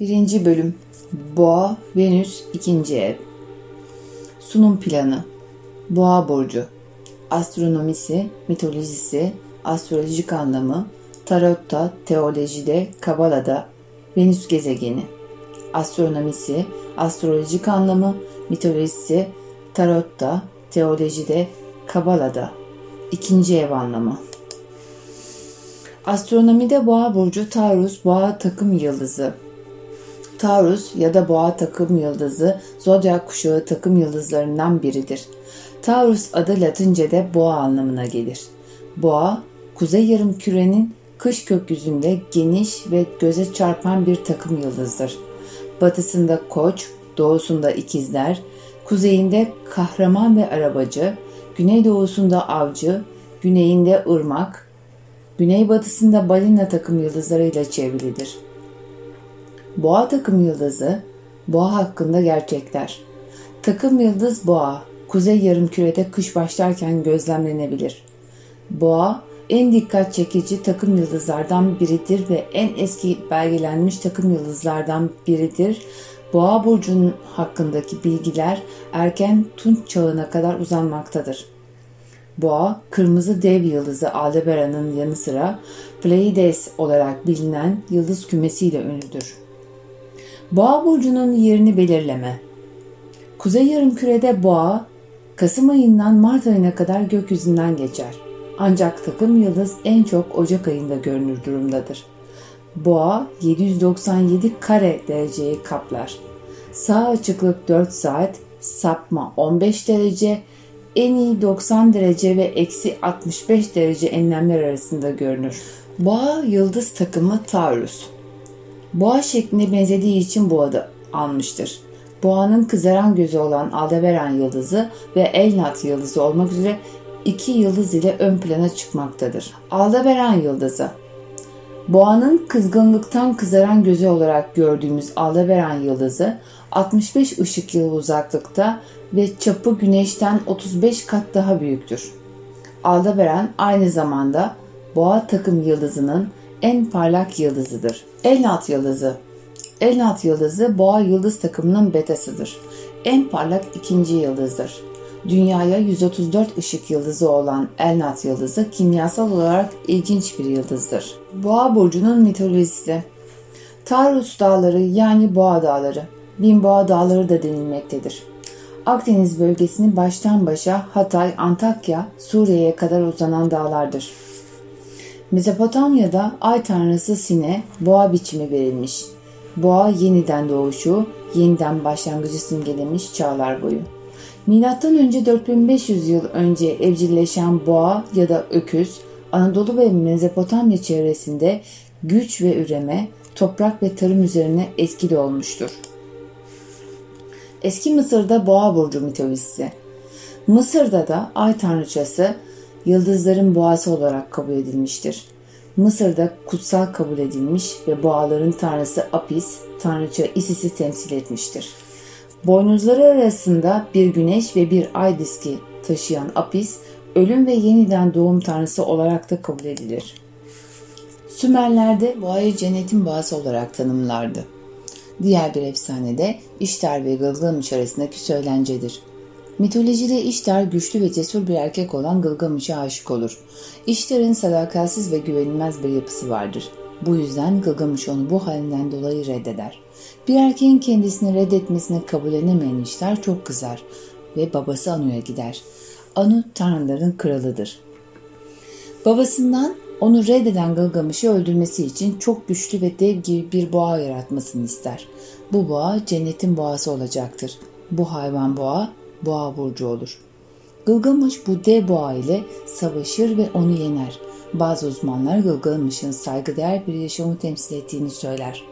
1. Bölüm Boğa, Venüs, 2. Ev Sunum Planı Boğa Burcu Astronomisi, mitolojisi, astrolojik anlamı, tarotta, teolojide, kabalada, Venüs gezegeni Astronomisi, astrolojik anlamı, mitolojisi, tarotta, teolojide, kabalada, ikinci ev anlamı. Astronomide boğa burcu Taurus boğa takım yıldızı. Taurus ya da boğa takım yıldızı zodyak kuşağı takım yıldızlarından biridir. Taurus adı Latince'de boğa anlamına gelir. Boğa, kuzey yarım kürenin kış gökyüzünde geniş ve göze çarpan bir takım yıldızdır. Batısında koç, doğusunda ikizler, kuzeyinde kahraman ve arabacı, güneydoğusunda avcı, güneyinde ırmak, güneybatısında balina takım yıldızlarıyla çevrilidir. Boğa takım yıldızı, boğa hakkında gerçekler. Takım yıldız boğa, kuzey yarımkürede kış başlarken gözlemlenebilir. Boğa, en dikkat çekici takım yıldızlardan biridir ve en eski belgelenmiş takım yıldızlardan biridir. Boğa burcunun hakkındaki bilgiler erken Tunç çağına kadar uzanmaktadır. Boğa, kırmızı dev yıldızı Aldebaran'ın yanı sıra Pleiades olarak bilinen yıldız kümesiyle ünlüdür. Boğa burcunun yerini belirleme. Kuzey yarımkürede boğa, Kasım ayından Mart ayına kadar gökyüzünden geçer. Ancak takım yıldız en çok Ocak ayında görünür durumdadır. Boğa 797 kare dereceyi kaplar. Sağ açıklık 4 saat, sapma 15 derece, en iyi 90 derece ve eksi 65 derece enlemler arasında görünür. Boğa yıldız takımı Taurus. Boğa şekline benzediği için bu adı almıştır. Boğanın kızaran gözü olan Aldebaran yıldızı ve Elnat yıldızı olmak üzere iki yıldız ile ön plana çıkmaktadır. Aldebaran yıldızı Boğanın kızgınlıktan kızaran gözü olarak gördüğümüz Aldebaran yıldızı 65 ışık yılı uzaklıkta ve çapı güneşten 35 kat daha büyüktür. Aldebaran aynı zamanda boğa takım yıldızının en parlak yıldızıdır. Elnat yıldızı Elnat yıldızı boğa yıldız takımının betasıdır. En parlak ikinci yıldızdır. Dünyaya 134 ışık yıldızı olan Elnat yıldızı kimyasal olarak ilginç bir yıldızdır. Boğa burcunun mitolojisi Taurus dağları yani Boğa dağları, Bin Boğa dağları da denilmektedir. Akdeniz bölgesini baştan başa Hatay, Antakya, Suriye'ye kadar uzanan dağlardır. Mezopotamya'da ay tanrısı Sine boğa biçimi verilmiş. Boğa yeniden doğuşu, yeniden başlangıcı simgelemiş çağlar boyu. Milattan önce 4500 yıl önce evcilleşen boğa ya da öküz Anadolu ve Mezopotamya çevresinde güç ve üreme, toprak ve tarım üzerine etkili olmuştur. Eski Mısır'da boğa burcu mitolojisi. Mısır'da da ay tanrıçası yıldızların boğası olarak kabul edilmiştir. Mısır'da kutsal kabul edilmiş ve boğaların tanrısı Apis, tanrıça Isis'i temsil etmiştir. Boynuzları arasında bir güneş ve bir ay diski taşıyan Apis, ölüm ve yeniden doğum tanrısı olarak da kabul edilir. Sümerler'de boğayı cennetin boğası olarak tanımlardı. Diğer bir efsanede İştar ve Gılgamış arasındaki söylencedir. Mitolojide İştar güçlü ve cesur bir erkek olan Gılgamış'a aşık olur. İştar'ın sadakatsiz ve güvenilmez bir yapısı vardır. Bu yüzden Gılgamış onu bu halinden dolayı reddeder. Bir erkeğin kendisini reddetmesini kabullenemeyen İştar çok kızar ve babası Anu'ya gider. Anu tanrıların kralıdır. Babasından onu reddeden Gılgamış'ı öldürmesi için çok güçlü ve dev gibi bir boğa yaratmasını ister. Bu boğa cennetin boğası olacaktır. Bu hayvan boğa, boğa burcu olur. Gılgamış bu dev boğa ile savaşır ve onu yener. Bazı uzmanlar Gılgamış'ın saygıdeğer bir yaşamı temsil ettiğini söyler.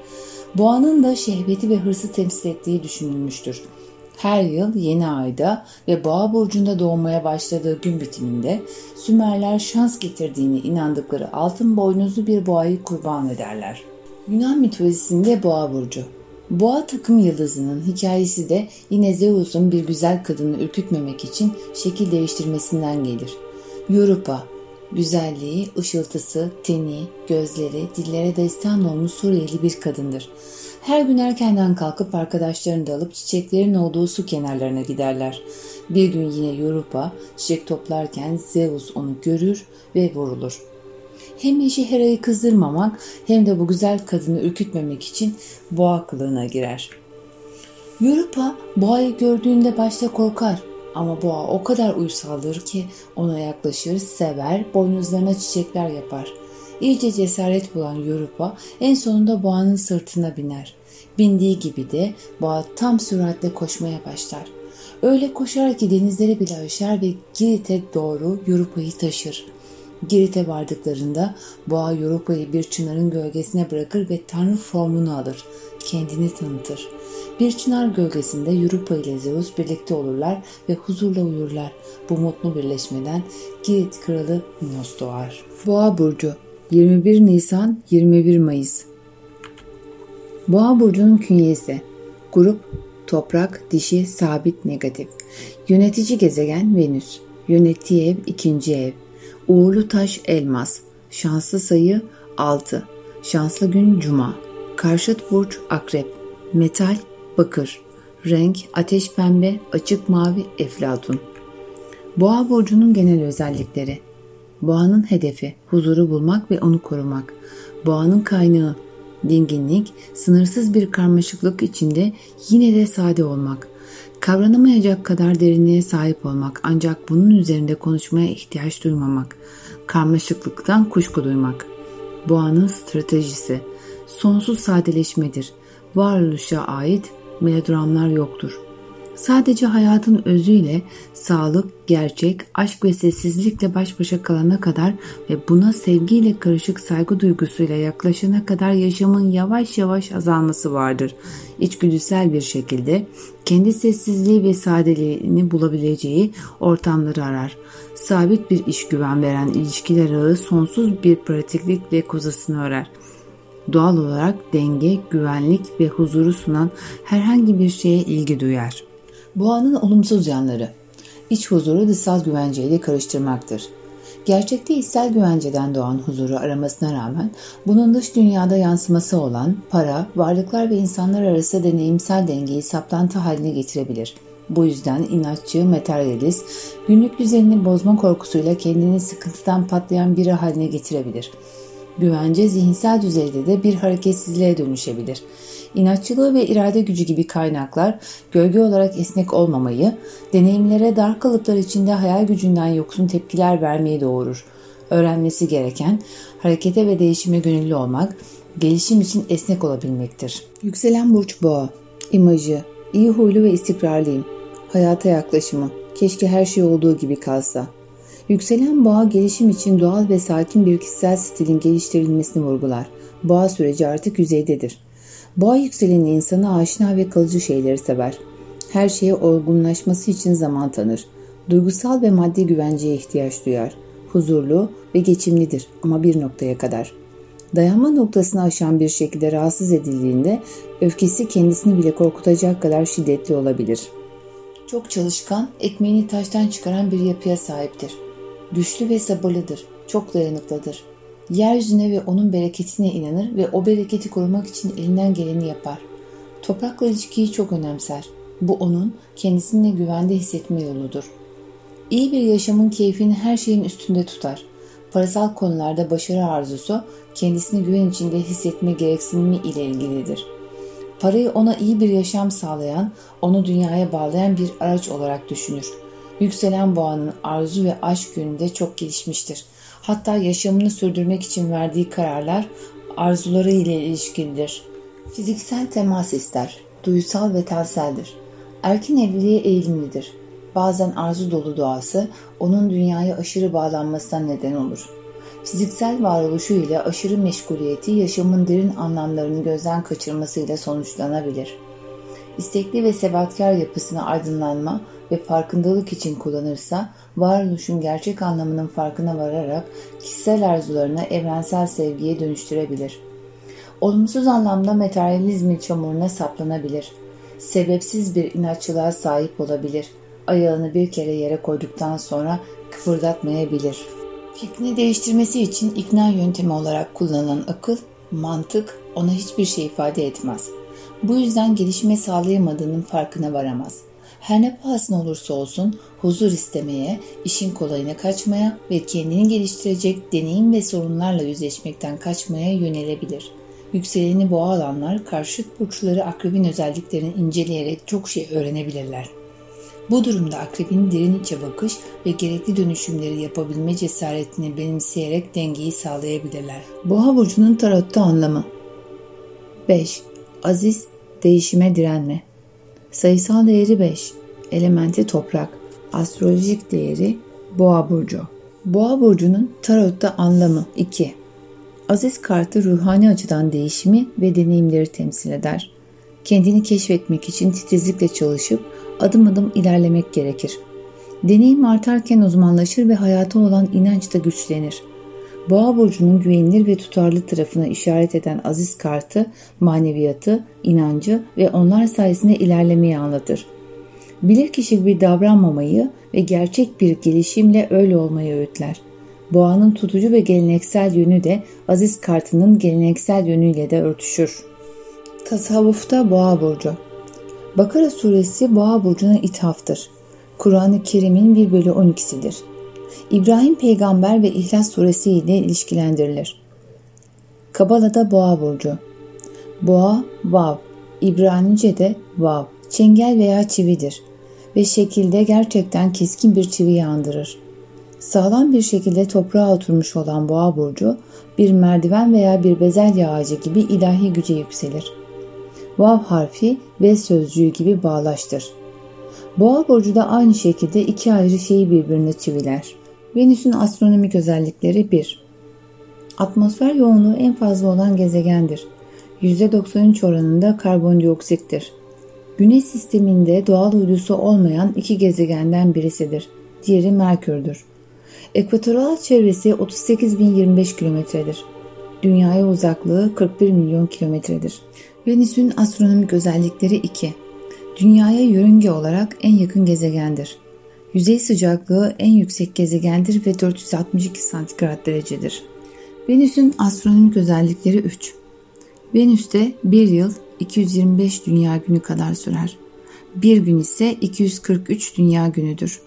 Boğanın da şehveti ve hırsı temsil ettiği düşünülmüştür. Her yıl yeni ayda ve boğa burcunda doğmaya başladığı gün bitiminde Sümerler şans getirdiğini inandıkları altın boynuzlu bir boğayı kurban ederler. Yunan mitolojisinde boğa burcu. Boğa takım yıldızının hikayesi de yine Zeus'un bir güzel kadını ürkütmemek için şekil değiştirmesinden gelir. Yorupa, güzelliği, ışıltısı, teni, gözleri, dillere destan olmuş Suriyeli bir kadındır. Her gün erkenden kalkıp arkadaşlarını da alıp çiçeklerin olduğu su kenarlarına giderler. Bir gün yine Yorupa çiçek toplarken Zeus onu görür ve vurulur. Hem eşi Hera'yı kızdırmamak hem de bu güzel kadını ürkütmemek için boğa kılığına girer. Yorupa boğayı gördüğünde başta korkar ama boğa o kadar uysaldır ki ona yaklaşır, sever, boynuzlarına çiçekler yapar. İyice cesaret bulan Yorupa en sonunda boğanın sırtına biner. Bindiği gibi de boğa tam süratle koşmaya başlar. Öyle koşar ki denizleri bile aşar ve Girit'e doğru Yorupa'yı taşır. Girit'e vardıklarında boğa Yorupa'yı bir çınarın gölgesine bırakır ve tanrı formunu alır. Kendini tanıtır. Bir çınar gölgesinde Yorupa ile Zeus birlikte olurlar ve huzurla uyurlar. Bu mutlu birleşmeden Girit kralı Minos doğar. Boğa Burcu 21 Nisan 21 Mayıs Boğa burcunun künyesi Grup Toprak, dişi, sabit, negatif. Yönetici gezegen Venüs. Yönettiği ev ikinci ev. Uğurlu taş elmas. Şanslı sayı 6. Şanslı gün cuma. Karşıt burç akrep. Metal bakır. Renk ateş pembe, açık mavi, eflatun. Boğa burcunun genel özellikleri. Boğanın hedefi huzuru bulmak ve onu korumak. Boğanın kaynağı dinginlik, sınırsız bir karmaşıklık içinde yine de sade olmak. Kavranamayacak kadar derinliğe sahip olmak ancak bunun üzerinde konuşmaya ihtiyaç duymamak. Karmaşıklıktan kuşku duymak. Boğanın stratejisi sonsuz sadeleşmedir. Varoluşa ait melodramlar yoktur. Sadece hayatın özüyle sağlık, gerçek, aşk ve sessizlikle baş başa kalana kadar ve buna sevgiyle karışık saygı duygusuyla yaklaşana kadar yaşamın yavaş yavaş azalması vardır. İçgüdüsel bir şekilde kendi sessizliği ve sadeliğini bulabileceği ortamları arar. Sabit bir iş güven veren ilişkiler ağı sonsuz bir pratiklik ve kozasını örer doğal olarak denge, güvenlik ve huzuru sunan herhangi bir şeye ilgi duyar. Boğanın olumsuz yanları iç huzuru dışsal güvenceyle karıştırmaktır. Gerçekte içsel güvenceden doğan huzuru aramasına rağmen bunun dış dünyada yansıması olan para, varlıklar ve insanlar arası deneyimsel dengeyi saplantı haline getirebilir. Bu yüzden inatçı, materyalist, günlük düzenini bozma korkusuyla kendini sıkıntıdan patlayan biri haline getirebilir. Güvence zihinsel düzeyde de bir hareketsizliğe dönüşebilir. İnatçılığı ve irade gücü gibi kaynaklar gölge olarak esnek olmamayı, deneyimlere dar kalıplar içinde hayal gücünden yoksun tepkiler vermeyi doğurur. Öğrenmesi gereken harekete ve değişime gönüllü olmak, gelişim için esnek olabilmektir. Yükselen burç boğa, imajı, iyi huylu ve istikrarlıyım. Hayata yaklaşımı, keşke her şey olduğu gibi kalsa. Yükselen boğa gelişim için doğal ve sakin bir kişisel stilin geliştirilmesini vurgular. Boğa süreci artık yüzeydedir. Boğa yükseleni insanı aşina ve kalıcı şeyleri sever. Her şeye olgunlaşması için zaman tanır. Duygusal ve maddi güvenceye ihtiyaç duyar. Huzurlu ve geçimlidir ama bir noktaya kadar. Dayanma noktasını aşan bir şekilde rahatsız edildiğinde öfkesi kendisini bile korkutacak kadar şiddetli olabilir. Çok çalışkan, ekmeğini taştan çıkaran bir yapıya sahiptir. Güçlü ve sabırlıdır, çok dayanıklıdır. Yeryüzüne ve onun bereketine inanır ve o bereketi korumak için elinden geleni yapar. Toprakla ilişkiyi çok önemser. Bu onun kendisini güvende hissetme yoludur. İyi bir yaşamın keyfini her şeyin üstünde tutar. Parasal konularda başarı arzusu kendisini güven içinde hissetme gereksinimi ile ilgilidir. Parayı ona iyi bir yaşam sağlayan, onu dünyaya bağlayan bir araç olarak düşünür. Yükselen boğanın arzu ve aşk yönünde çok gelişmiştir. Hatta yaşamını sürdürmek için verdiği kararlar arzuları ile ilişkilidir. Fiziksel temas ister, duysal ve telseldir. Erkin evliliğe eğilimlidir. Bazen arzu dolu doğası onun dünyaya aşırı bağlanmasına neden olur. Fiziksel varoluşu ile aşırı meşguliyeti yaşamın derin anlamlarını gözden kaçırmasıyla sonuçlanabilir. İstekli ve sebatkar yapısını aydınlanma ve farkındalık için kullanırsa varoluşun gerçek anlamının farkına vararak kişisel arzularını evrensel sevgiye dönüştürebilir. Olumsuz anlamda materyalizmin çamuruna saplanabilir. Sebepsiz bir inatçılığa sahip olabilir. Ayağını bir kere yere koyduktan sonra kıpırdatmayabilir. Fikrini değiştirmesi için ikna yöntemi olarak kullanılan akıl, mantık ona hiçbir şey ifade etmez. Bu yüzden gelişme sağlayamadığının farkına varamaz. Her ne pahasına olursa olsun huzur istemeye, işin kolayına kaçmaya ve kendini geliştirecek deneyim ve sorunlarla yüzleşmekten kaçmaya yönelebilir. Yükseleni boğa alanlar karşıt burçları akrebin özelliklerini inceleyerek çok şey öğrenebilirler. Bu durumda akrebin derin içe bakış ve gerekli dönüşümleri yapabilme cesaretini benimseyerek dengeyi sağlayabilirler. Boğa burcunun tarotta anlamı 5. Aziz, değişime direnme. Sayısal değeri 5. Elementi toprak. Astrolojik değeri Boğa burcu. Boğa burcunun tarotta anlamı 2. Aziz kartı ruhani açıdan değişimi ve deneyimleri temsil eder. Kendini keşfetmek için titizlikle çalışıp adım adım ilerlemek gerekir. Deneyim artarken uzmanlaşır ve hayata olan inanç da güçlenir. Boğa burcunun güvenilir ve tutarlı tarafına işaret eden aziz kartı, maneviyatı, inancı ve onlar sayesinde ilerlemeyi anlatır. Bilir kişi gibi davranmamayı ve gerçek bir gelişimle öyle olmayı öğütler. Boğanın tutucu ve geleneksel yönü de aziz kartının geleneksel yönüyle de örtüşür. Tasavvufta Boğa burcu Bakara suresi Boğa burcuna ithaftır. Kur'an-ı Kerim'in 1 bölü 12'sidir. İbrahim peygamber ve İhlas suresi ile ilişkilendirilir. Kabala'da Boğa burcu Boğa, vav, İbranice'de vav, çengel veya çividir ve şekilde gerçekten keskin bir çivi andırır. Sağlam bir şekilde toprağa oturmuş olan boğa burcu bir merdiven veya bir bezelye ağacı gibi ilahi güce yükselir. Vav harfi ve sözcüğü gibi bağlaştır. Boğa burcu da aynı şekilde iki ayrı şeyi birbirine çiviler. Venüs'ün astronomik özellikleri 1. Atmosfer yoğunluğu en fazla olan gezegendir. %93 oranında karbondioksittir. Güneş sisteminde doğal uydusu olmayan iki gezegenden birisidir. Diğeri Merkür'dür. Ekvatoral çevresi 38.025 kilometredir. Dünyaya uzaklığı 41 milyon kilometredir. Venüs'ün astronomik özellikleri 2. Dünyaya yörünge olarak en yakın gezegendir. Yüzey sıcaklığı en yüksek gezegendir ve 462 santigrat derecedir. Venüs'ün astronomik özellikleri 3. Venüs'te bir yıl 225 dünya günü kadar sürer. Bir gün ise 243 dünya günüdür.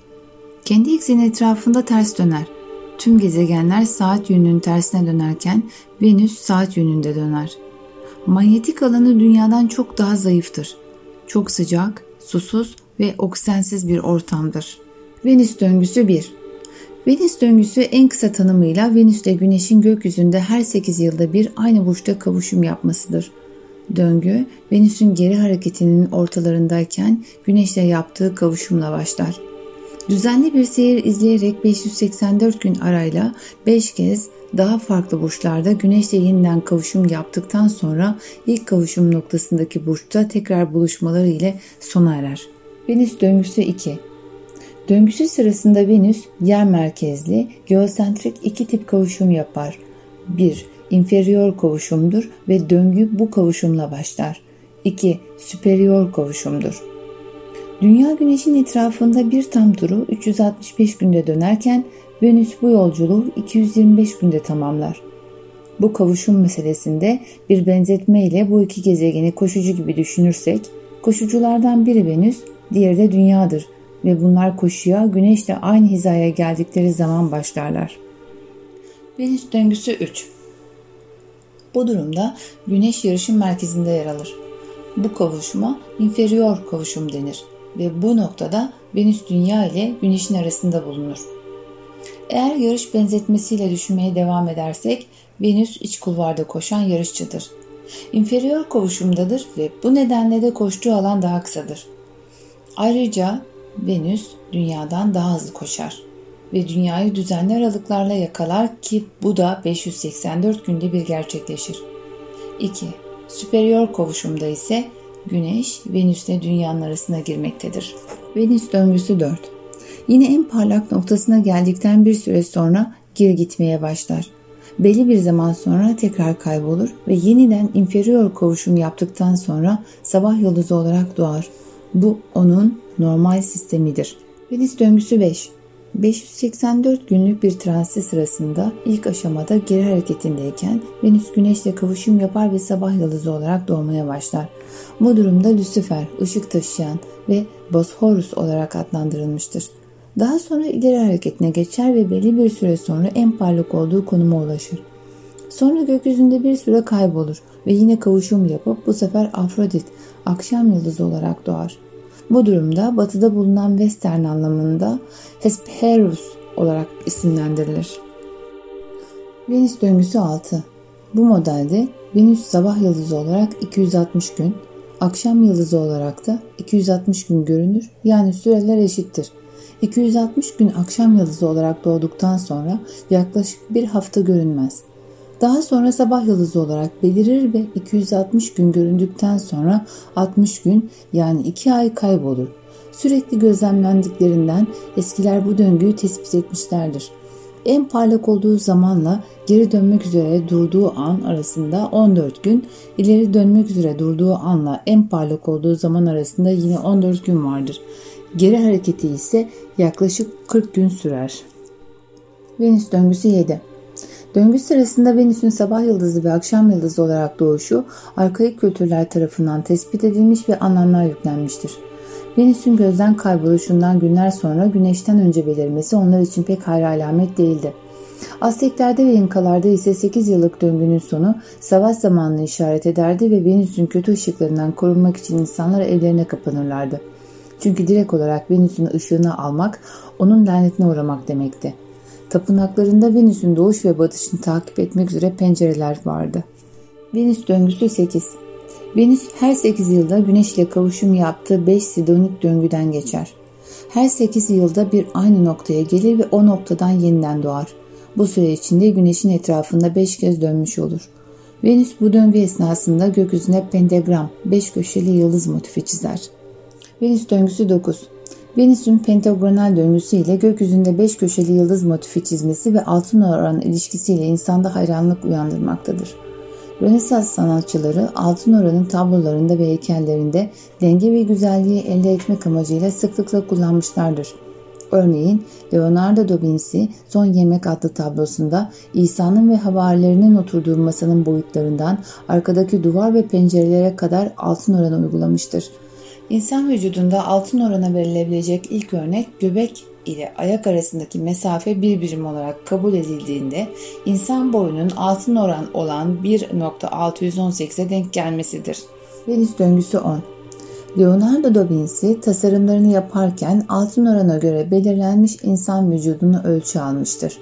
Kendi ekseni etrafında ters döner. Tüm gezegenler saat yönünün tersine dönerken Venüs saat yönünde döner. Manyetik alanı dünyadan çok daha zayıftır. Çok sıcak, susuz ve oksijensiz bir ortamdır. Venüs döngüsü 1 Venüs döngüsü en kısa tanımıyla Venüs ile Güneş'in gökyüzünde her 8 yılda bir aynı burçta kavuşum yapmasıdır. Döngü, Venüs'ün geri hareketinin ortalarındayken Güneş'le yaptığı kavuşumla başlar. Düzenli bir seyir izleyerek 584 gün arayla 5 kez daha farklı burçlarda Güneş'le yeniden kavuşum yaptıktan sonra ilk kavuşum noktasındaki burçta tekrar buluşmaları ile sona erer. Venüs döngüsü 2 Döngüsü sırasında Venüs yer merkezli geosentrik iki tip kavuşum yapar. 1. İnferior kavuşumdur ve döngü bu kavuşumla başlar. 2. Süperior kavuşumdur. Dünya Güneş'in etrafında bir tam turu 365 günde dönerken Venüs bu yolculuğu 225 günde tamamlar. Bu kavuşum meselesinde bir benzetme ile bu iki gezegeni koşucu gibi düşünürsek, koşuculardan biri Venüs, diğeri de Dünya'dır ve bunlar koşuya Güneş'le aynı hizaya geldikleri zaman başlarlar. Venüs döngüsü 3 Bu durumda Güneş yarışın merkezinde yer alır. Bu kavuşuma inferior kavuşum denir ve bu noktada Venüs Dünya ile Güneş'in arasında bulunur. Eğer yarış benzetmesiyle düşünmeye devam edersek Venüs iç kulvarda koşan yarışçıdır. İnferior kavuşumdadır ve bu nedenle de koştuğu alan daha kısadır. Ayrıca Venüs dünyadan daha hızlı koşar ve dünyayı düzenli aralıklarla yakalar ki bu da 584 günde bir gerçekleşir. 2. Süperior kavuşumda ise Güneş Venüs Dünya'nın arasına girmektedir. Venüs döngüsü 4. Yine en parlak noktasına geldikten bir süre sonra geri gitmeye başlar. Belli bir zaman sonra tekrar kaybolur ve yeniden inferior kavuşum yaptıktan sonra sabah yıldızı olarak doğar. Bu onun normal sistemidir. Venüs döngüsü 5. 584 günlük bir transit sırasında ilk aşamada geri hareketindeyken Venüs güneşle kavuşum yapar ve sabah yıldızı olarak doğmaya başlar. Bu durumda Lucifer, ışık taşıyan ve Bosporus olarak adlandırılmıştır. Daha sonra ileri hareketine geçer ve belli bir süre sonra en parlak olduğu konuma ulaşır. Sonra gökyüzünde bir süre kaybolur ve yine kavuşum yapıp bu sefer Afrodit, akşam yıldızı olarak doğar. Bu durumda batıda bulunan western anlamında Hesperus olarak isimlendirilir. Venüs döngüsü 6 Bu modelde Venüs sabah yıldızı olarak 260 gün, akşam yıldızı olarak da 260 gün görünür yani süreler eşittir. 260 gün akşam yıldızı olarak doğduktan sonra yaklaşık bir hafta görünmez. Daha sonra sabah yıldızı olarak belirir ve 260 gün göründükten sonra 60 gün yani 2 ay kaybolur. Sürekli gözlemlendiklerinden eskiler bu döngüyü tespit etmişlerdir. En parlak olduğu zamanla geri dönmek üzere durduğu an arasında 14 gün, ileri dönmek üzere durduğu anla en parlak olduğu zaman arasında yine 14 gün vardır. Geri hareketi ise yaklaşık 40 gün sürer. Venüs döngüsü 7 Döngü sırasında Venüs'ün sabah yıldızı ve akşam yıldızı olarak doğuşu arkaik kültürler tarafından tespit edilmiş ve anlamlar yüklenmiştir. Venüs'ün gözden kayboluşundan günler sonra güneşten önce belirmesi onlar için pek hayra alamet değildi. Azteklerde ve İnkalarda ise 8 yıllık döngünün sonu savaş zamanını işaret ederdi ve Venüs'ün kötü ışıklarından korunmak için insanlar evlerine kapanırlardı. Çünkü direkt olarak Venüs'ün ışığını almak onun lanetine uğramak demekti. Tapınaklarında Venüs'ün doğuş ve batışını takip etmek üzere pencereler vardı. Venüs döngüsü 8 Venüs her 8 yılda Güneş ile kavuşum yaptığı 5 sidonik döngüden geçer. Her 8 yılda bir aynı noktaya gelir ve o noktadan yeniden doğar. Bu süre içinde Güneş'in etrafında 5 kez dönmüş olur. Venüs bu döngü esnasında gökyüzüne pentagram, 5 köşeli yıldız motifi çizer. Venüs döngüsü 9 Venüs'ün pentagonal döngüsü ile gökyüzünde beş köşeli yıldız motifi çizmesi ve altın oran ilişkisiyle insanda hayranlık uyandırmaktadır. Rönesans sanatçıları altın oranın tablolarında ve heykellerinde denge ve güzelliği elde etmek amacıyla sıklıkla kullanmışlardır. Örneğin Leonardo da Vinci Son Yemek adlı tablosunda İsa'nın ve havarilerinin oturduğu masanın boyutlarından arkadaki duvar ve pencerelere kadar altın oranı uygulamıştır. İnsan vücudunda altın orana verilebilecek ilk örnek göbek ile ayak arasındaki mesafe bir birim olarak kabul edildiğinde insan boyunun altın oran olan 1.618'e denk gelmesidir. Venüs döngüsü 10 Leonardo da Vinci tasarımlarını yaparken altın orana göre belirlenmiş insan vücudunu ölçü almıştır.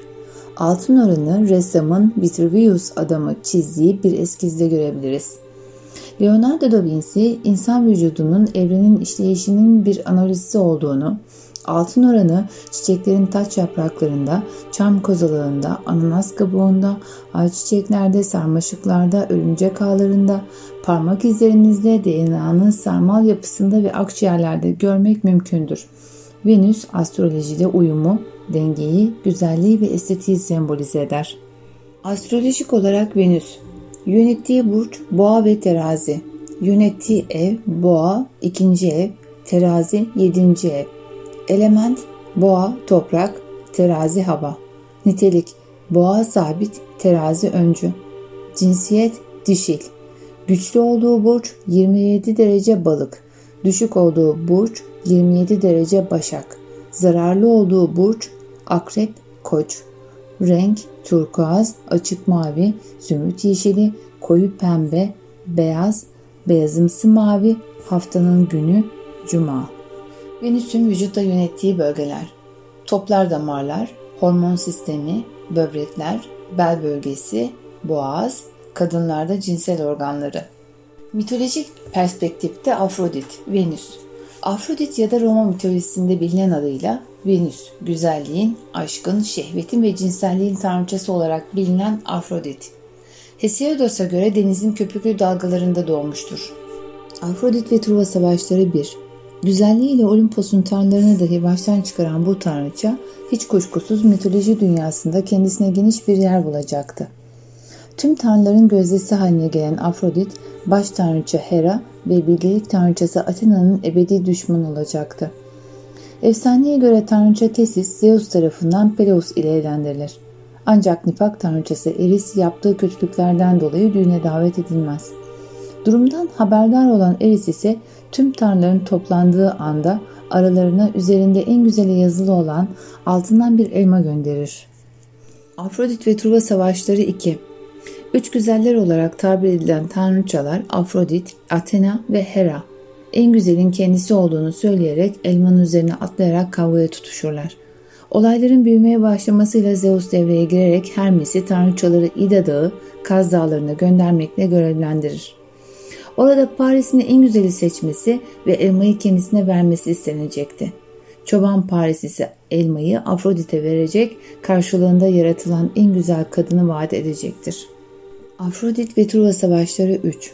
Altın oranı ressamın Vitruvius adamı çizdiği bir eskizde görebiliriz. Leonardo da Vinci insan vücudunun evrenin işleyişinin bir analizi olduğunu, altın oranı çiçeklerin taç yapraklarında, çam kozalığında, ananas kabuğunda, ayçiçeklerde, sarmaşıklarda, örümcek ağlarında, parmak izlerimizde, DNA'nın sarmal yapısında ve akciğerlerde görmek mümkündür. Venüs astrolojide uyumu, dengeyi, güzelliği ve estetiği sembolize eder. Astrolojik olarak Venüs Yönettiği burç boğa ve terazi. Yönettiği ev boğa, ikinci ev, terazi, yedinci ev. Element boğa, toprak, terazi, hava. Nitelik boğa sabit, terazi öncü. Cinsiyet dişil. Güçlü olduğu burç 27 derece balık. Düşük olduğu burç 27 derece başak. Zararlı olduğu burç akrep, koç. Renk turkuaz, açık mavi, zümrüt yeşili, koyu pembe, beyaz, beyazımsı mavi, haftanın günü, cuma. Venüs'ün vücutta yönettiği bölgeler. Toplar damarlar, hormon sistemi, böbrekler, bel bölgesi, boğaz, kadınlarda cinsel organları. Mitolojik perspektifte Afrodit, Venüs. Afrodit ya da Roma mitolojisinde bilinen adıyla Venüs, güzelliğin, aşkın, şehvetin ve cinselliğin tanrıçası olarak bilinen Afrodit. Hesiodos'a göre denizin köpüklü dalgalarında doğmuştur. Afrodit ve Truva savaşları bir. Güzelliğiyle Olimpos'un tanrılarını dahi baştan çıkaran bu tanrıça hiç kuşkusuz mitoloji dünyasında kendisine geniş bir yer bulacaktı. Tüm tanrıların gözdesi haline gelen Afrodit, baş tanrıça Hera ve bilgelik tanrıçası Athena'nın ebedi düşmanı olacaktı. Efsaneye göre tanrıça Tesis Zeus tarafından Peleus ile evlendirilir. Ancak nifak tanrıçası Eris yaptığı kötülüklerden dolayı düğüne davet edilmez. Durumdan haberdar olan Eris ise tüm tanrıların toplandığı anda aralarına üzerinde en güzeli yazılı olan altından bir elma gönderir. Afrodit ve Truva Savaşları 2 Üç güzeller olarak tabir edilen tanrıçalar Afrodit, Athena ve Hera en güzelin kendisi olduğunu söyleyerek elmanın üzerine atlayarak kavgaya tutuşurlar. Olayların büyümeye başlamasıyla Zeus devreye girerek Hermes'i tanrıçaları İda Dağı, Kaz Dağları'na göndermekle görevlendirir. Orada Paris'in en güzeli seçmesi ve elmayı kendisine vermesi istenecekti. Çoban Paris ise elmayı Afrodit'e verecek, karşılığında yaratılan en güzel kadını vaat edecektir. Afrodit ve Truva Savaşları 3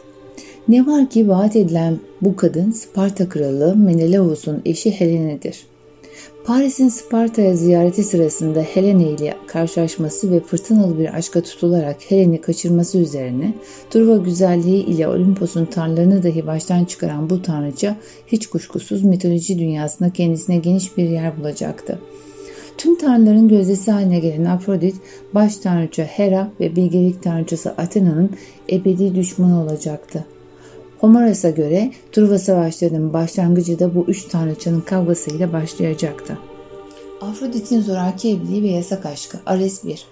Ne var ki vaat edilen bu kadın Sparta kralı Menelaus'un eşi Helene'dir. Paris'in Sparta'ya ziyareti sırasında Helene ile karşılaşması ve fırtınalı bir aşka tutularak Helen'i kaçırması üzerine Truva güzelliği ile Olimpos'un tanrılarını dahi baştan çıkaran bu tanrıça hiç kuşkusuz mitoloji dünyasında kendisine geniş bir yer bulacaktı. Tüm tanrıların gözdesi haline gelen Afrodit, baş tanrıça Hera ve bilgelik tanrıçası Athena'nın ebedi düşmanı olacaktı. Homeros'a göre Truva Savaşları'nın başlangıcı da bu üç tanrıçanın kavgasıyla başlayacaktı. Afrodit'in zoraki evliliği ve yasak aşkı Ares 1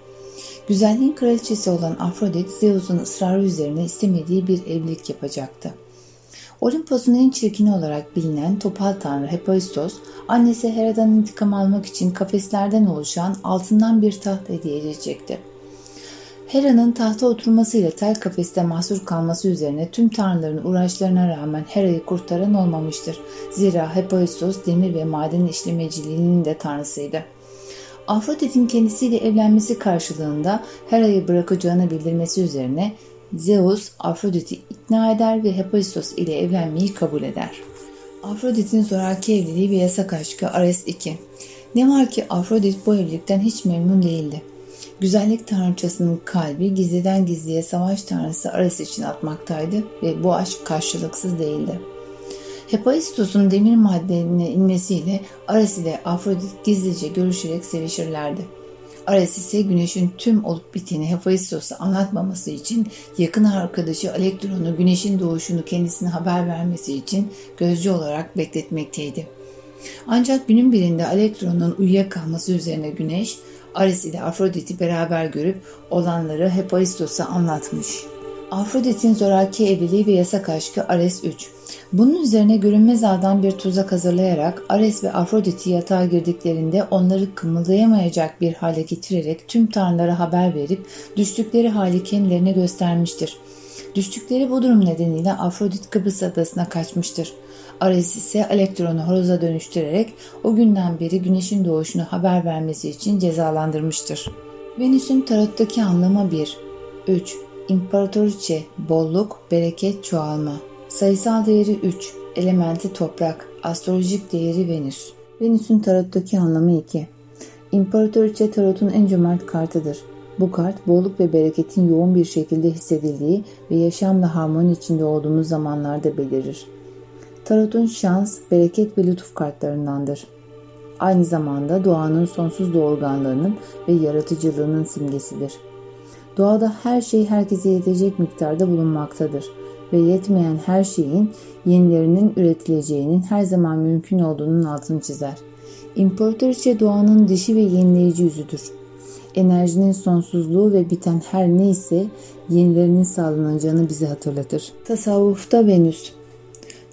Güzelliğin kraliçesi olan Afrodit, Zeus'un ısrarı üzerine istemediği bir evlilik yapacaktı. Olimpos'un en çirkini olarak bilinen topal tanrı Hephaistos, annesi Hera'dan intikam almak için kafeslerden oluşan altından bir taht hediye edecekti. Hera'nın tahta oturmasıyla tel kafeste mahsur kalması üzerine tüm tanrıların uğraşlarına rağmen Hera'yı kurtaran olmamıştır. Zira Hephaistos demir ve maden işlemeciliğinin de tanrısıydı. Afrodit'in kendisiyle evlenmesi karşılığında Hera'yı bırakacağını bildirmesi üzerine Zeus Afrodit'i ikna eder ve Hephaistos ile evlenmeyi kabul eder. Afrodit'in zoraki evliliği ve yasak aşkı Ares 2 Ne var ki Afrodit bu evlilikten hiç memnun değildi. Güzellik tanrıçasının kalbi gizliden gizliye savaş tanrısı Ares için atmaktaydı ve bu aşk karşılıksız değildi. Hephaistos'un demir maddeline inmesiyle Ares ile Afrodit gizlice görüşerek sevişirlerdi. Ares ise güneşin tüm olup biteni Hephaistos'a anlatmaması için yakın arkadaşı Elektron'u güneşin doğuşunu kendisine haber vermesi için gözcü olarak bekletmekteydi. Ancak günün birinde Elektron'un uyuyakalması üzerine güneş Ares ile Afrodit'i beraber görüp olanları Hephaistos'a anlatmış. Afrodit'in zoraki evliliği ve yasak aşkı Ares 3 bunun üzerine görünmez ağdan bir tuzak hazırlayarak Ares ve Afrodit'i yatağa girdiklerinde onları kımıldayamayacak bir hale getirerek tüm tanrılara haber verip düştükleri hali kendilerine göstermiştir. Düştükleri bu durum nedeniyle Afrodit Kıbrıs adasına kaçmıştır. Ares ise elektronu horoza dönüştürerek o günden beri güneşin doğuşunu haber vermesi için cezalandırmıştır. Venüs'ün tarottaki anlamı 1. 3. İmparatoriçe, bolluk, bereket, çoğalma. Sayısal değeri 3. Elementi toprak. Astrolojik değeri Venüs. Venüs'ün tarottaki anlamı 2. İmparatoriçe tarotun en cömert kartıdır. Bu kart bolluk ve bereketin yoğun bir şekilde hissedildiği ve yaşamla harmoni içinde olduğumuz zamanlarda belirir. Tarotun şans, bereket ve lütuf kartlarındandır. Aynı zamanda doğanın sonsuz doğurganlığının ve yaratıcılığının simgesidir. Doğada her şey herkese yetecek miktarda bulunmaktadır ve yetmeyen her şeyin yenilerinin üretileceğinin her zaman mümkün olduğunun altını çizer. İmparatoriçe doğanın dişi ve yenileyici yüzüdür. Enerjinin sonsuzluğu ve biten her neyse yenilerinin sağlanacağını bize hatırlatır. Tasavvufta Venüs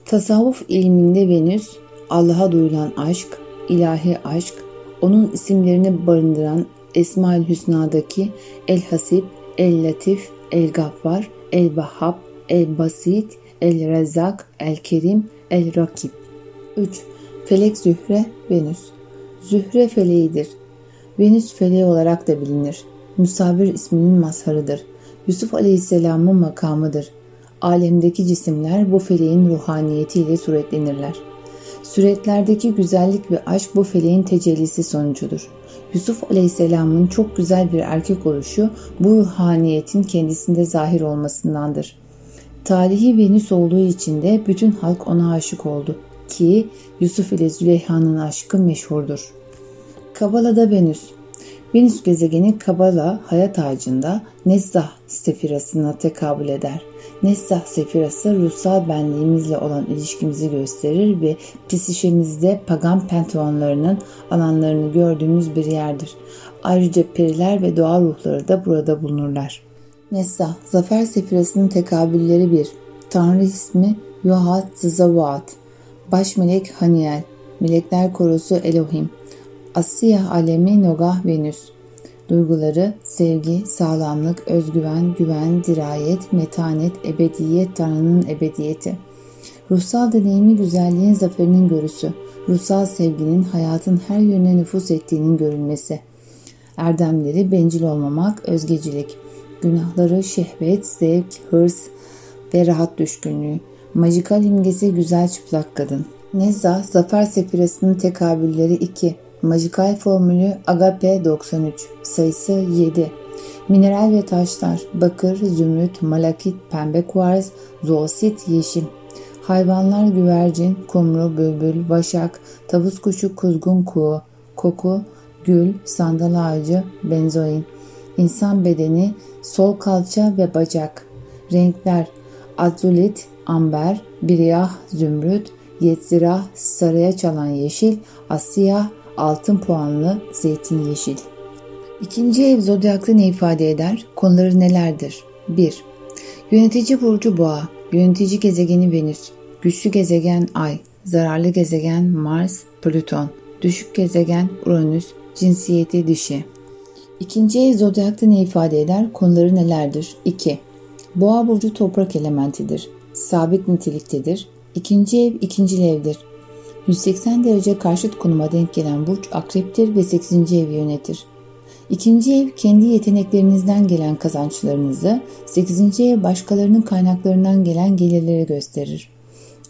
Tasavvuf ilminde Venüs, Allah'a duyulan aşk, ilahi aşk, onun isimlerini barındıran Esma-ül Hüsna'daki El-Hasip, El-Latif, El-Gaffar, El-Bahhab, El-Basit, El-Rezzak, El-Kerim, El-Rakib. 3. Felek Zühre, Venüs. Zühre feleğidir. Venüs feleği olarak da bilinir. Musavir isminin mazharıdır. Yusuf Aleyhisselam'ın makamıdır. Alemdeki cisimler bu feleğin ruhaniyetiyle suretlenirler. Süretlerdeki güzellik ve aşk bu feleğin tecellisi sonucudur. Yusuf Aleyhisselam'ın çok güzel bir erkek oluşu bu ruhaniyetin kendisinde zahir olmasındandır. Tarihi Venüs olduğu için de bütün halk ona aşık oldu ki Yusuf ile Züleyha'nın aşkı meşhurdur. Kabala'da Venüs Venüs gezegeni Kabala hayat ağacında Nezzah sefirasına tekabül eder. Nezzah sefirası ruhsal benliğimizle olan ilişkimizi gösterir ve psişemizde pagan penteonlarının alanlarını gördüğümüz bir yerdir. Ayrıca periler ve doğa ruhları da burada bulunurlar. Nessa, Zafer Sefirası'nın tekabülleri bir. Tanrı ismi Yohat Zavaat. Baş melek Haniel. Melekler korosu Elohim. Asya alemi Nogah Venüs. Duyguları sevgi, sağlamlık, özgüven, güven, dirayet, metanet, ebediyet, Tanrı'nın ebediyeti. Ruhsal deneyimi güzelliğin zaferinin görüsü. Ruhsal sevginin hayatın her yönüne nüfus ettiğinin görülmesi. Erdemleri bencil olmamak, özgecilik. Günahları şehvet, zevk, hırs ve rahat düşkünlüğü. Majikal imgesi güzel çıplak kadın. Nezza, Zafer Sefirası'nın tekabülleri 2. Majikal formülü Agape 93. Sayısı 7. Mineral ve taşlar bakır, zümrüt, malakit, pembe kuarz, zoosit, yeşil. Hayvanlar güvercin, kumru, bülbül, başak, tavus kuşu, kuzgun kuğu, koku, gül, sandal ağacı, benzoin. İnsan bedeni, sol kalça ve bacak. Renkler, azulit, amber, biriyah, zümrüt, yetzirah, sarıya çalan yeşil, asiyah, altın puanlı, zeytin yeşil. İkinci ev zodyakta ne ifade eder? Konuları nelerdir? 1. Yönetici burcu boğa, yönetici gezegeni Venüs, güçlü gezegen Ay, zararlı gezegen Mars, Plüton, düşük gezegen Uranüs, cinsiyeti dişi. İkinci ev zodyakta ne ifade eder? Konuları nelerdir? 2. Boğa burcu toprak elementidir. Sabit niteliktedir. İkinci ev ikinci evdir. 180 derece karşıt konuma denk gelen burç akreptir ve 8. evi yönetir. İkinci ev kendi yeteneklerinizden gelen kazançlarınızı, 8. ev başkalarının kaynaklarından gelen gelirleri gösterir.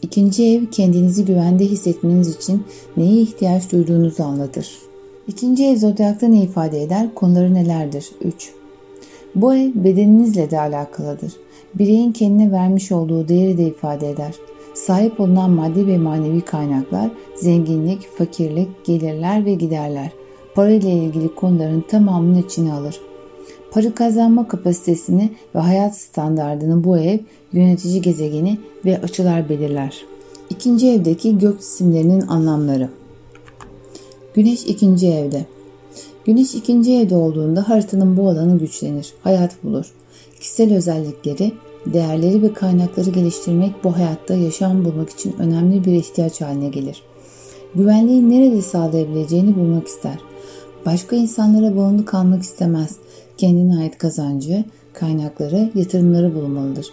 İkinci ev kendinizi güvende hissetmeniz için neye ihtiyaç duyduğunuzu anlatır. İkinci ev zodyakta ne ifade eder? Konuları nelerdir? 3. Bu ev bedeninizle de alakalıdır. Bireyin kendine vermiş olduğu değeri de ifade eder. Sahip olunan maddi ve manevi kaynaklar, zenginlik, fakirlik, gelirler ve giderler. Para ile ilgili konuların tamamını içine alır. Para kazanma kapasitesini ve hayat standartını bu ev yönetici gezegeni ve açılar belirler. İkinci evdeki gök cisimlerinin anlamları. Güneş ikinci evde. Güneş ikinci evde olduğunda haritanın bu alanı güçlenir, hayat bulur. Kişisel özellikleri, değerleri ve kaynakları geliştirmek bu hayatta yaşam bulmak için önemli bir ihtiyaç haline gelir. Güvenliği nerede sağlayabileceğini bulmak ister. Başka insanlara bağımlı kalmak istemez. Kendine ait kazancı, kaynakları, yatırımları bulunmalıdır.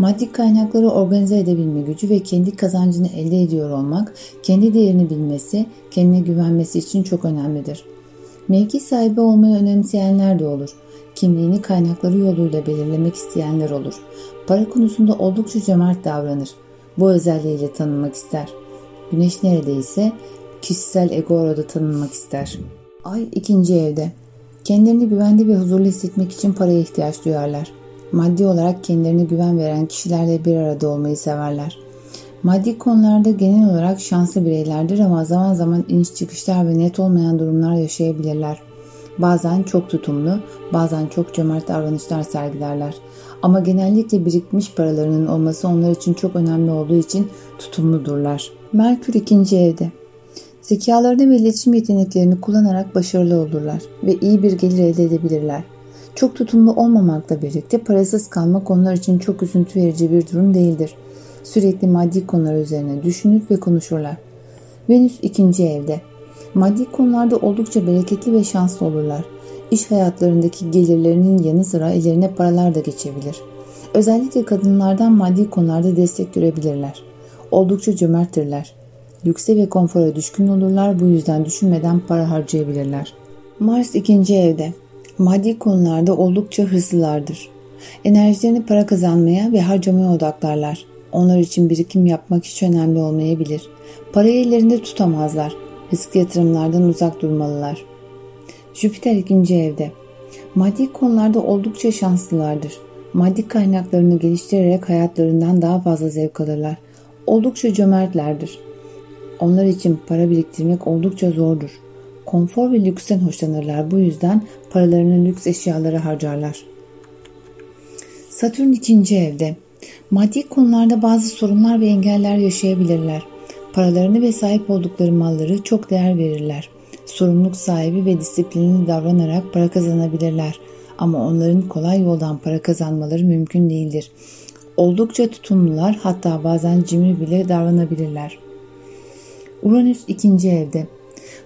Maddi kaynakları organize edebilme gücü ve kendi kazancını elde ediyor olmak, kendi değerini bilmesi, kendine güvenmesi için çok önemlidir. Mevki sahibi olmayı önemseyenler de olur. Kimliğini kaynakları yoluyla belirlemek isteyenler olur. Para konusunda oldukça cömert davranır. Bu özelliğiyle tanınmak ister. Güneş neredeyse kişisel ego orada tanınmak ister. Ay ikinci evde. Kendilerini güvende ve huzurlu hissetmek için paraya ihtiyaç duyarlar. Maddi olarak kendilerine güven veren kişilerle bir arada olmayı severler. Maddi konularda genel olarak şanslı bireylerdir ama zaman zaman iniş çıkışlar ve net olmayan durumlar yaşayabilirler. Bazen çok tutumlu, bazen çok cömert davranışlar sergilerler. Ama genellikle birikmiş paralarının olması onlar için çok önemli olduğu için tutumludurlar. Merkür ikinci evde. Zekalarını ve iletişim yeteneklerini kullanarak başarılı olurlar ve iyi bir gelir elde edebilirler. Çok tutumlu olmamakla birlikte parasız kalmak onlar için çok üzüntü verici bir durum değildir. Sürekli maddi konular üzerine düşünür ve konuşurlar. Venüs ikinci evde. Maddi konularda oldukça bereketli ve şanslı olurlar. İş hayatlarındaki gelirlerinin yanı sıra ellerine paralar da geçebilir. Özellikle kadınlardan maddi konularda destek görebilirler. Oldukça cömerttirler. Lükse ve konfora düşkün olurlar bu yüzden düşünmeden para harcayabilirler. Mars ikinci evde. Maddi konularda oldukça hırslılardır. Enerjilerini para kazanmaya ve harcamaya odaklarlar. Onlar için birikim yapmak hiç önemli olmayabilir. Parayı ellerinde tutamazlar. Risk yatırımlardan uzak durmalılar. Jüpiter ikinci evde. Maddi konularda oldukça şanslılardır. Maddi kaynaklarını geliştirerek hayatlarından daha fazla zevk alırlar. Oldukça cömertlerdir. Onlar için para biriktirmek oldukça zordur. Konfor ve lüksten hoşlanırlar. Bu yüzden paralarını lüks eşyalara harcarlar. Satürn ikinci evde. Maddi konularda bazı sorunlar ve engeller yaşayabilirler. Paralarını ve sahip oldukları malları çok değer verirler. Sorumluluk sahibi ve disiplinli davranarak para kazanabilirler. Ama onların kolay yoldan para kazanmaları mümkün değildir. Oldukça tutumlular hatta bazen cimri bile davranabilirler. Uranüs ikinci evde.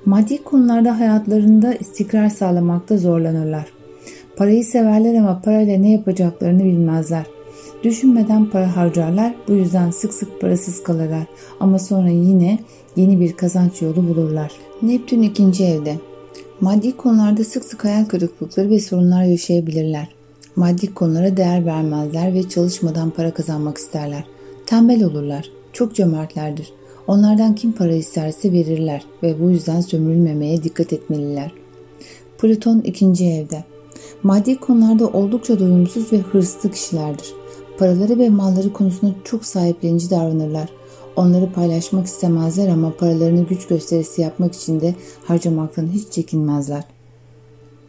Maddi konularda hayatlarında istikrar sağlamakta zorlanırlar. Parayı severler ama parayla ne yapacaklarını bilmezler. Düşünmeden para harcarlar, bu yüzden sık sık parasız kalırlar ama sonra yine yeni bir kazanç yolu bulurlar. Neptün ikinci evde. Maddi konularda sık sık hayal kırıklıkları ve sorunlar yaşayabilirler. Maddi konulara değer vermezler ve çalışmadan para kazanmak isterler. Tembel olurlar, çok cömertlerdir. Onlardan kim para isterse verirler ve bu yüzden sömürülmemeye dikkat etmeliler. Plüton ikinci evde. Maddi konularda oldukça doyumsuz ve hırslı kişilerdir. Paraları ve malları konusunda çok sahiplenici davranırlar. Onları paylaşmak istemezler ama paralarını güç gösterisi yapmak için de harcamaktan hiç çekinmezler.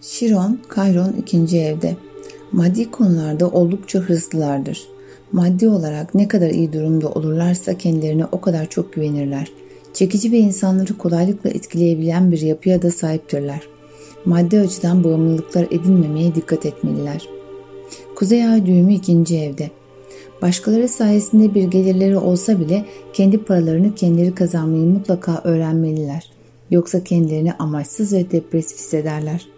Şiron, Kayron ikinci evde. Maddi konularda oldukça hırslılardır. Maddi olarak ne kadar iyi durumda olurlarsa kendilerine o kadar çok güvenirler. Çekici ve insanları kolaylıkla etkileyebilen bir yapıya da sahiptirler. Maddi açıdan bağımlılıklar edinmemeye dikkat etmeliler. Kuzey ay düğümü ikinci evde. Başkaları sayesinde bir gelirleri olsa bile kendi paralarını kendileri kazanmayı mutlaka öğrenmeliler. Yoksa kendilerini amaçsız ve depresif hissederler.